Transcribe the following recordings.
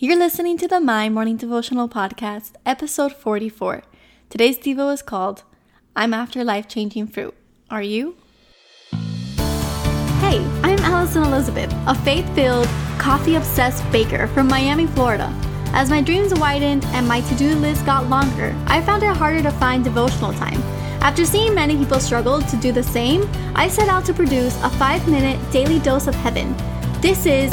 You're listening to the My Morning Devotional Podcast, episode 44. Today's Devo is called I'm After Life Changing Fruit. Are you? Hey, I'm Alison Elizabeth, a faith filled, coffee obsessed baker from Miami, Florida. As my dreams widened and my to do list got longer, I found it harder to find devotional time. After seeing many people struggle to do the same, I set out to produce a five minute daily dose of heaven. This is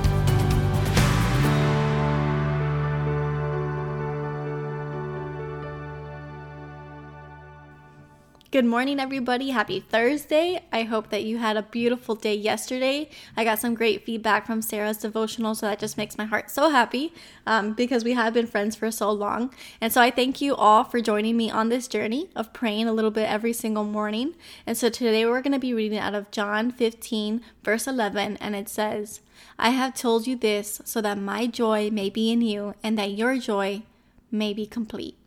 Good morning, everybody. Happy Thursday. I hope that you had a beautiful day yesterday. I got some great feedback from Sarah's devotional, so that just makes my heart so happy um, because we have been friends for so long. And so I thank you all for joining me on this journey of praying a little bit every single morning. And so today we're going to be reading out of John 15, verse 11, and it says, I have told you this so that my joy may be in you and that your joy may be complete.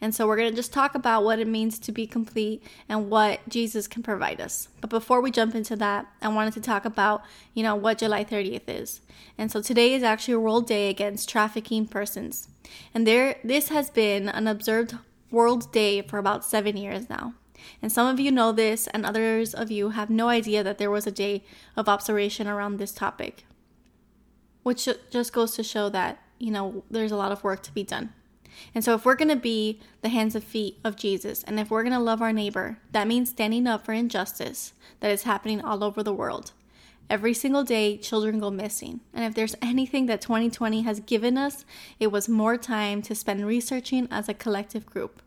And so we're going to just talk about what it means to be complete and what Jesus can provide us. But before we jump into that, I wanted to talk about, you know, what July 30th is. And so today is actually World Day Against Trafficking Persons. And there this has been an observed World Day for about 7 years now. And some of you know this, and others of you have no idea that there was a day of observation around this topic. Which just goes to show that, you know, there's a lot of work to be done. And so, if we're going to be the hands and feet of Jesus, and if we're going to love our neighbor, that means standing up for injustice that is happening all over the world. Every single day, children go missing. And if there's anything that 2020 has given us, it was more time to spend researching as a collective group.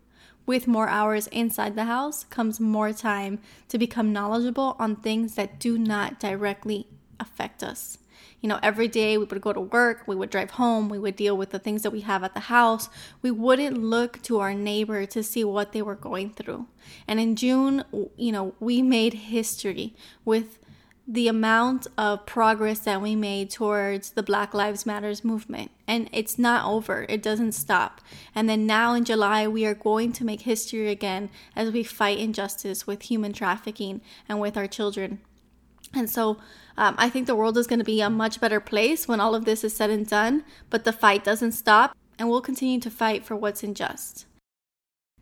With more hours inside the house comes more time to become knowledgeable on things that do not directly affect us you know, every day we would go to work, we would drive home, we would deal with the things that we have at the house. We wouldn't look to our neighbor to see what they were going through. And in June, you know, we made history with the amount of progress that we made towards the Black Lives Matters movement. And it's not over, it doesn't stop. And then now in July, we are going to make history again as we fight injustice with human trafficking and with our children. And so um, I think the world is going to be a much better place when all of this is said and done, but the fight doesn't stop, and we'll continue to fight for what's unjust.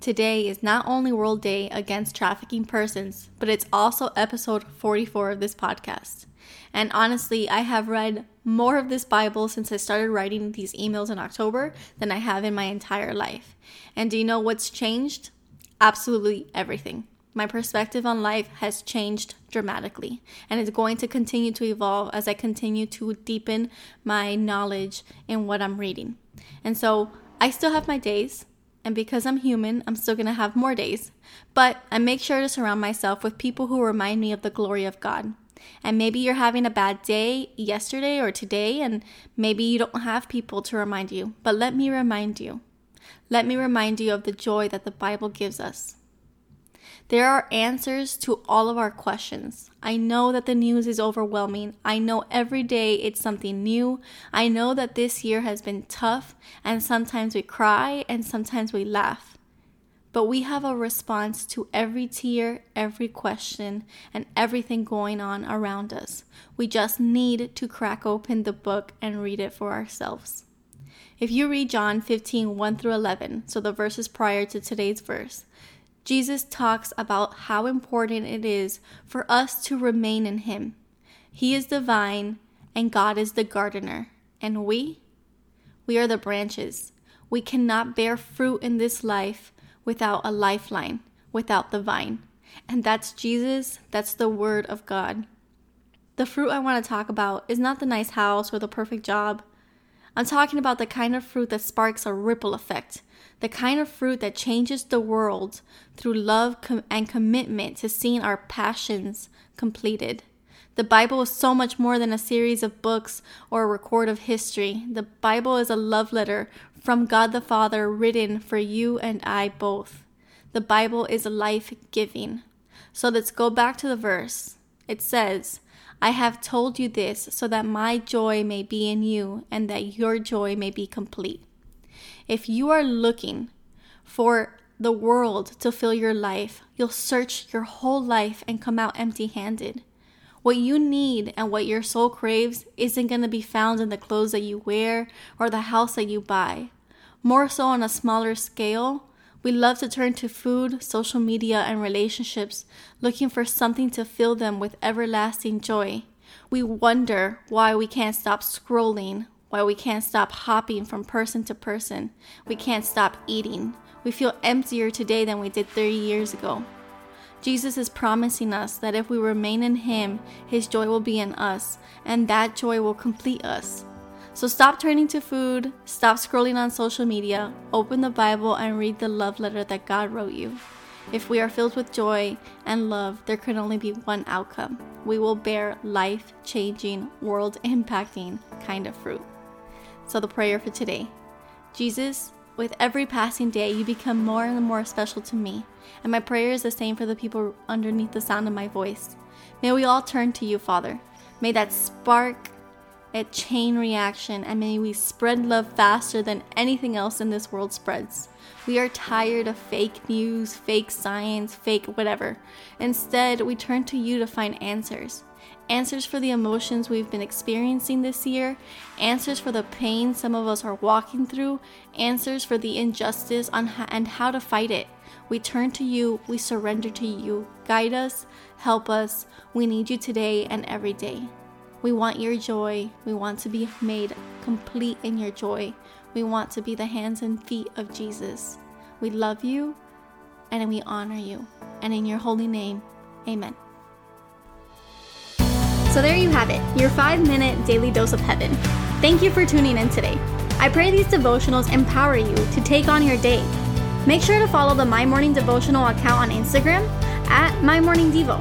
Today is not only World Day against trafficking persons, but it's also episode 44 of this podcast. And honestly, I have read more of this Bible since I started writing these emails in October than I have in my entire life. And do you know what's changed? Absolutely everything. My perspective on life has changed dramatically and is going to continue to evolve as I continue to deepen my knowledge in what I'm reading. And so I still have my days, and because I'm human, I'm still going to have more days. But I make sure to surround myself with people who remind me of the glory of God. And maybe you're having a bad day yesterday or today, and maybe you don't have people to remind you. But let me remind you. Let me remind you of the joy that the Bible gives us. There are answers to all of our questions. I know that the news is overwhelming. I know every day it's something new. I know that this year has been tough, and sometimes we cry and sometimes we laugh. But we have a response to every tear, every question, and everything going on around us. We just need to crack open the book and read it for ourselves. If you read John 15, 1 through 11, so the verses prior to today's verse, Jesus talks about how important it is for us to remain in Him. He is the vine, and God is the gardener. And we? We are the branches. We cannot bear fruit in this life without a lifeline, without the vine. And that's Jesus, that's the Word of God. The fruit I want to talk about is not the nice house or the perfect job. I'm talking about the kind of fruit that sparks a ripple effect, the kind of fruit that changes the world through love com- and commitment to seeing our passions completed. The Bible is so much more than a series of books or a record of history. The Bible is a love letter from God the Father written for you and I both. The Bible is life giving. So let's go back to the verse. It says, I have told you this so that my joy may be in you and that your joy may be complete. If you are looking for the world to fill your life, you'll search your whole life and come out empty handed. What you need and what your soul craves isn't going to be found in the clothes that you wear or the house that you buy. More so on a smaller scale, we love to turn to food, social media, and relationships, looking for something to fill them with everlasting joy. We wonder why we can't stop scrolling, why we can't stop hopping from person to person, we can't stop eating. We feel emptier today than we did 30 years ago. Jesus is promising us that if we remain in Him, His joy will be in us, and that joy will complete us. So stop turning to food, stop scrolling on social media, open the Bible, and read the love letter that God wrote you. If we are filled with joy and love, there can only be one outcome. We will bear life changing, world impacting kind of fruit. So, the prayer for today Jesus, with every passing day, you become more and more special to me. And my prayer is the same for the people underneath the sound of my voice. May we all turn to you, Father. May that spark a chain reaction, and may we spread love faster than anything else in this world spreads. We are tired of fake news, fake science, fake whatever. Instead, we turn to you to find answers answers for the emotions we've been experiencing this year, answers for the pain some of us are walking through, answers for the injustice ha- and how to fight it. We turn to you, we surrender to you. Guide us, help us. We need you today and every day. We want your joy. We want to be made complete in your joy. We want to be the hands and feet of Jesus. We love you and we honor you. And in your holy name, amen. So there you have it, your five minute daily dose of heaven. Thank you for tuning in today. I pray these devotionals empower you to take on your day. Make sure to follow the My Morning Devotional account on Instagram at My Morning Devo.